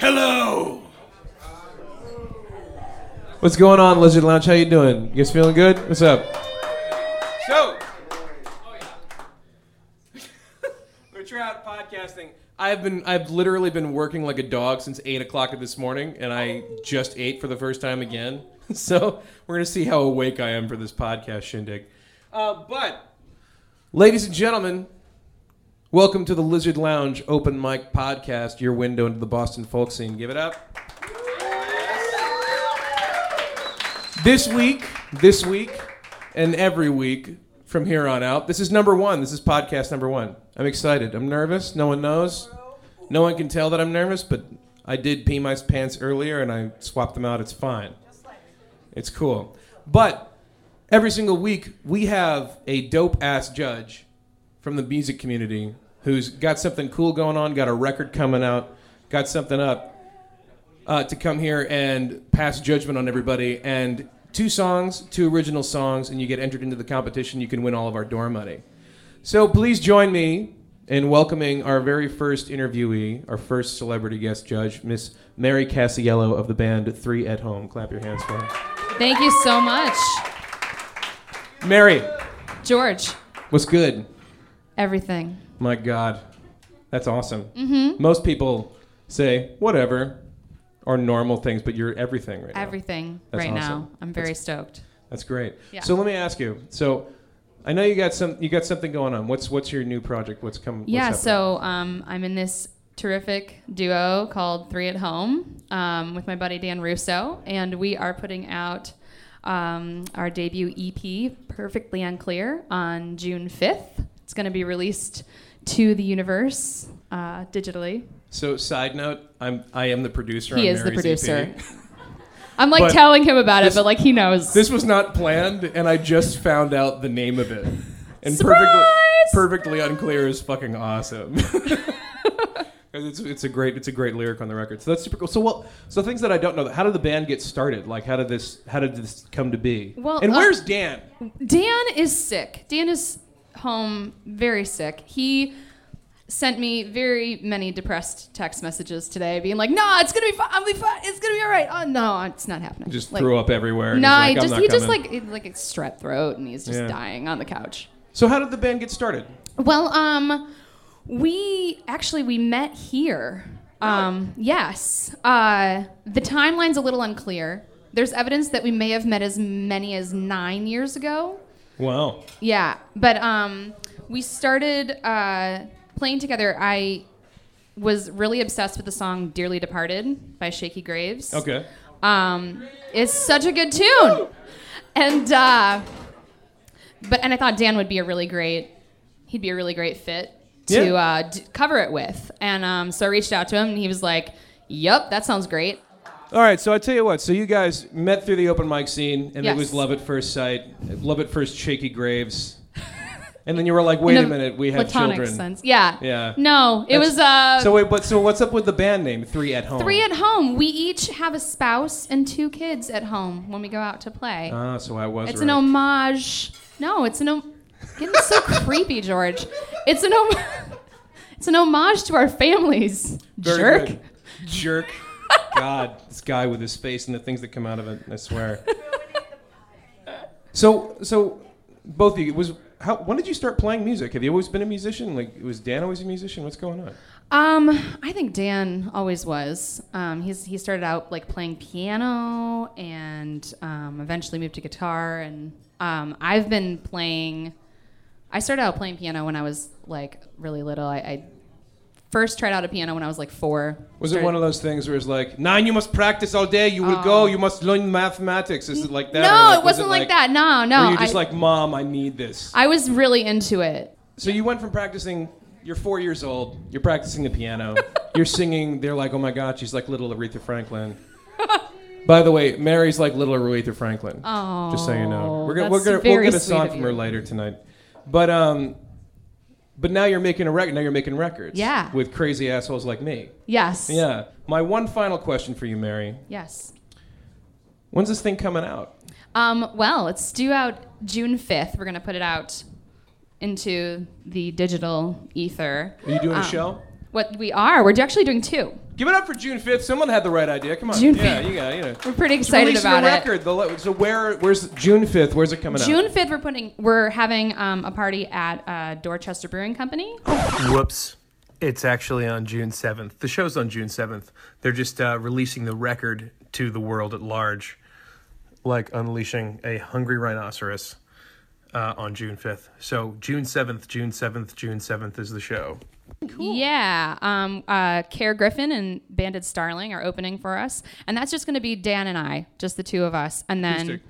Hello. What's going on, Lizard Lounge? How you doing? You guys feeling good? What's up? So, we're trying out podcasting. I've been, I've literally been working like a dog since eight o'clock this morning, and I just ate for the first time again. So we're gonna see how awake I am for this podcast shindig. Uh, but, ladies and gentlemen, welcome to the Lizard Lounge Open Mic Podcast, your window into the Boston folk scene. Give it up. This week, this week, and every week from here on out, this is number one. This is podcast number one. I'm excited. I'm nervous. No one knows. No one can tell that I'm nervous, but I did pee my pants earlier and I swapped them out. It's fine. It's cool. But every single week, we have a dope ass judge from the music community who's got something cool going on, got a record coming out, got something up uh, to come here and pass judgment on everybody. And two songs, two original songs, and you get entered into the competition. You can win all of our door money. So please join me in welcoming our very first interviewee, our first celebrity guest judge, Miss Mary Cassiello of the band Three at Home. Clap your hands for her. Thank you so much. Mary, George, what's good? Everything. My God, that's awesome. Mm-hmm. Most people say whatever are normal things, but you're everything right now. Everything That's right now. I'm very stoked. That's great. Yeah. So let me ask you. So I know you got some you got something going on. What's what's your new project? What's coming? yeah, happening? so um, I'm in this terrific duo called Three at Home um, with my buddy Dan Russo, and we are putting out um, our debut EP, Perfectly Unclear, on June 5th. It's going to be released to the universe uh, digitally. So side note, I'm I am the producer. He on is the Mary's EP. producer. I'm like But telling him about this- it, but like he knows. This was not planned, and I just found out the name of it. And perfectly Surprise! perfectly unclear is fucking awesome. 'Cause It's, it's a great it's a great lyric on the record. So that's super cool. So well, so things that I don't know. How did the band get started? Like how did this how did this come to be? Well, and uh, where's Dan? Dan is sick. Dan is home very sick. He sent me very many depressed text messages today, being like, "No, it's gonna be fine. I'll be fine. It's gonna be all right." Oh no, it's not happening. Just like, threw up everywhere. No, he's like, he just he just like like a strep throat, and he's just Yeah. dying on the couch. So how did the band get started? Well, um, we actually we met here. Um, yes. Uh, the timeline's a little unclear. There's evidence that we may have met as many as nine years ago. Wow. Yeah, but um, we started uh, playing together. I was really obsessed with the song "Dearly Departed" by Shakey Graves. Okay. Um, it's such a good tune, and uh, but and I thought Dan would be a really great. He'd be a really great fit to Yeah. uh, d- cover it with, and um, so I reached out to him, and he was like, "Yep, that sounds great." All right, so I tell you what. So you guys met through the open mic scene, and Yes. it was love at first sight, love at first shaky graves, and then you were like, "Wait In a minute, we have platonic children." sense. Yeah. Yeah. No, it That's- was uh, So wait, but so what's up with the band name Three at Home? Three at home. We each have a spouse and two kids at home when we go out to play. Ah, so I was. it's right. an homage. No, it's an. Om- Getting so creepy, George. It's an. Om- it's an homage to our families. Very Jerk. good. Jerk. God, this guy with his face and the things that come out of it. I swear. so, so both of you was how? When did you start playing music? Have you always been a musician? Like, was Dan always a musician? What's going on? Um, I think Dan always was. Um, he's he started out like playing piano and um, eventually moved to guitar. And um, I've been playing. I started out playing piano when I was like really little. I, I first tried out a piano when I was like four. Was it one of those things where it's like, nine, you must practice all day. You will go. You must learn mathematics. Is it like that? No, like, it wasn't was like, that. No, no. Were you just I, like, mom, I need this? I was really into it. So you went from practicing. You're four years old. You're practicing the piano. you're singing. They're like, oh my god, she's like little Aretha Franklin. By the way, Mary's like little Aretha Franklin. Oh, just so you know, we're gonna that's we're gonna very we'll get a sweet song of from you. her later tonight. But um, but now you're making a record. Now you're making records. Yeah. With crazy assholes like me. Yes. Yeah. My one final question for you, Mary. Yes. When's this thing coming out? Um, well, it's due out June 5th. We're going to put it out into the digital ether. Are you doing a Um, show? What we are, we're actually doing two. Give it up for June 5th. Someone had the right idea. Come on. June yeah, 5th. you got. You know. We're pretty excited releasing about a it. record. The le- so where? Where's June 5th? Where's it coming out? June 5th, we're putting, we're having um, a party at uh, Dorchester Brewing Company. Whoops. It's actually on June 7th. The show's on June 7th. They're just uh, releasing the record to the world at large, like unleashing a hungry rhinoceros uh, on June 5th. So, June 7th, June 7th, June 7th is the show. Yeah. Um, uh, Care Griffin and Banded Starling are opening for us. And that's just going to be Dan and I, just the two of us. And then,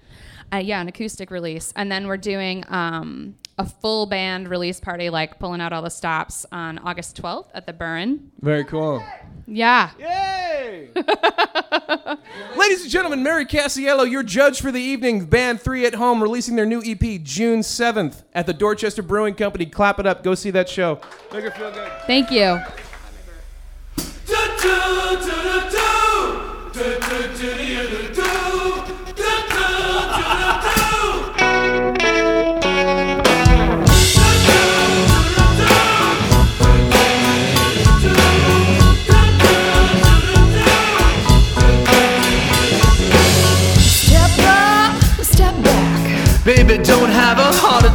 uh, yeah, an acoustic release. And then we're doing um, a full band release party, like pulling out all the stops on August 12th at the Burren. Very cool. Yeah. Yay! Ladies and gentlemen, Mary Casiello, your judge for the evening. Band Three at Home releasing their new EP June 7th at the Dorchester Brewing Company. Clap it up. Go see that show. Make her feel good. Thank you. Step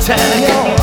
a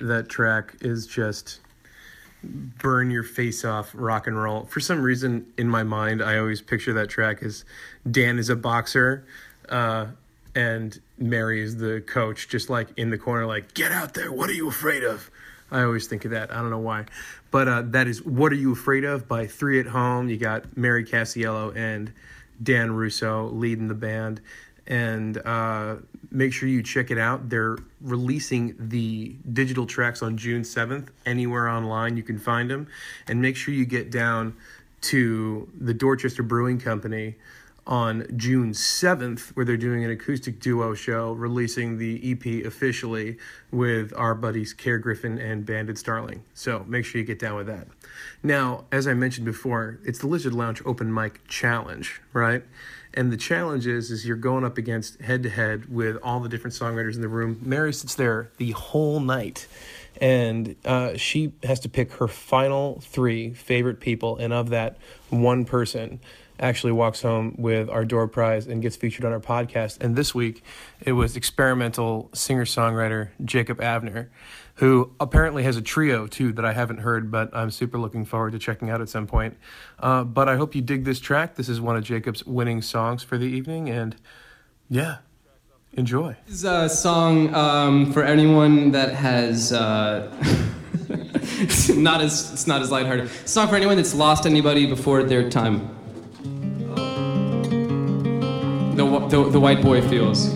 that track is just burn your face off rock and roll. For some reason, in my mind, I always picture that track as Dan is a boxer, uh, and Mary is the coach, just like in the corner, like, get out there, what are you afraid of? I always think of that. I don't know why. But uh, that is What Are You Afraid of by Three at Home. You got Mary Cassiello and Dan Russo leading the band. And uh, make sure you check it out. They're releasing the digital tracks on June 7th. Anywhere online, you can find them. And make sure you get down to the Dorchester Brewing Company on June 7th, where they're doing an acoustic duo show, releasing the EP officially with our buddies Care Griffin and Banded Starling. So make sure you get down with that. Now, as I mentioned before, it's the Lizard Lounge Open Mic Challenge, right? And the challenge is, is you're going up against head to head with all the different songwriters in the room. Mary sits there the whole night, and uh, she has to pick her final three favorite people, and of that, one person actually walks home with our door prize and gets featured on our podcast. And this week, it was experimental singer songwriter Jacob Avner, who apparently has a trio too that I haven't heard, but I'm super looking forward to checking out at some point. Uh, but I hope you dig this track. This is one of Jacob's winning songs for the evening, and yeah, enjoy. This is a song um, for anyone that has. Uh, not as it's not as lighthearted. It's a song for anyone that's lost anybody before their time. The, the, white boy feels.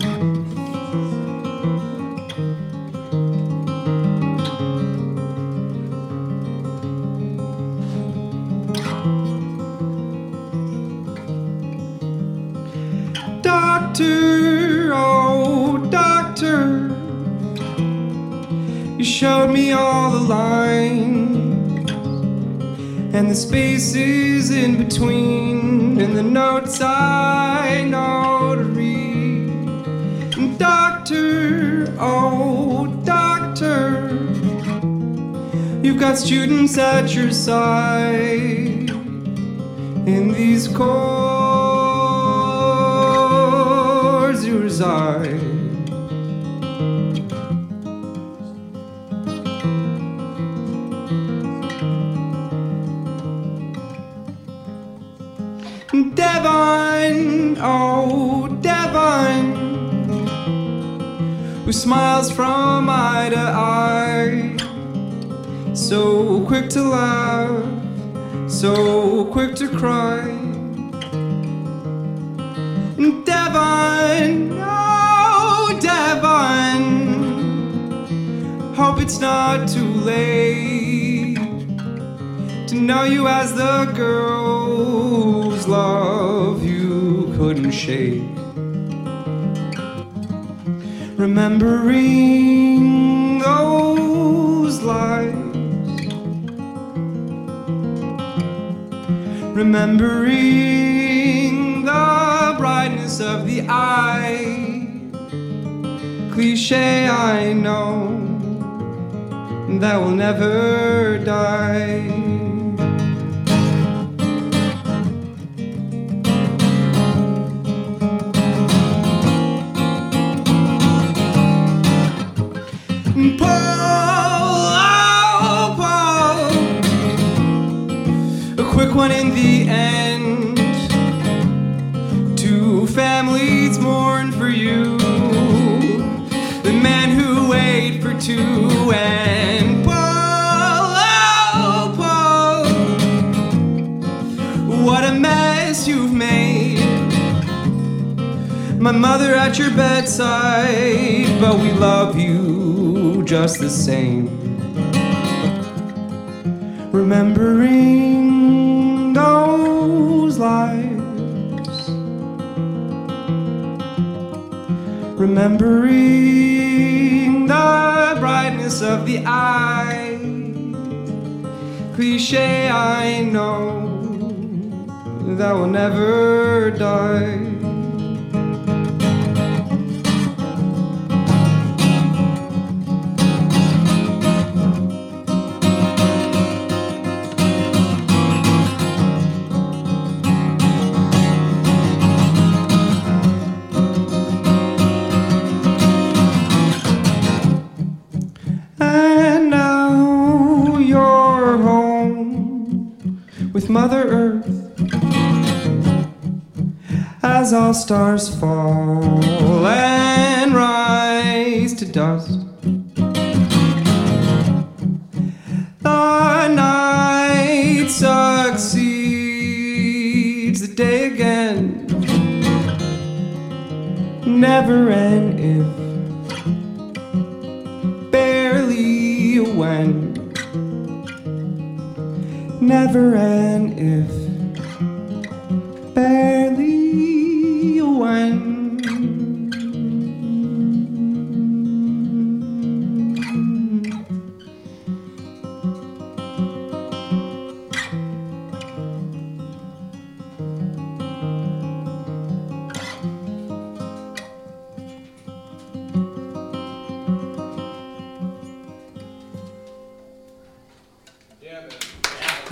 Doctor, oh doctor, you showed me all the lines and the spaces in between and the notes I know. Doctor, oh doctor, you've got students at your side in these chords you reside. Devon, oh smiles from eye to eye, so quick to laugh, so quick to cry. Devon, oh Devon, hope it's not too late to know you as the girl's love you couldn't shake. Remembering those lies, remembering the brightness of the eye. Cliche, I know that will never die. Quick one in the end. Two families mourn for you, the man who wait for two and Paul, oh, Paul, what a mess you've made. My mother at your bedside, but we love you just the same. Remembering remembering the brightness of the eye. Cliche, I know that will never die. As all stars fall and rise to dust. The night succeeds the day again. Never an if barely a when. Never an if,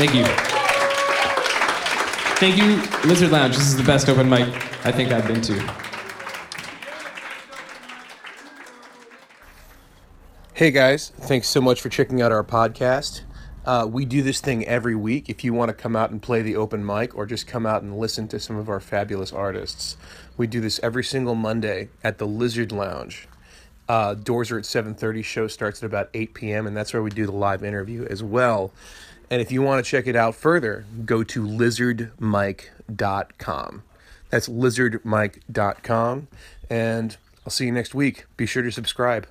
Thank you. Thank you, Lizard Lounge. This is the best open mic I think I've been to. Hey guys, thanks so much for checking out our podcast. Uh, we do this thing every week. If you want to come out and play the open mic or just come out and listen to some of our fabulous artists, we do this every single Monday at the Lizard Lounge. Uh, doors are at 7.30, show starts at about 8 p.m., and that's where we do the live interview as well. And if you want to check it out further, go to lizardmike.com. That's lizardmike.com. And I'll see you next week. Be sure to subscribe.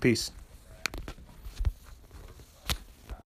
Peace.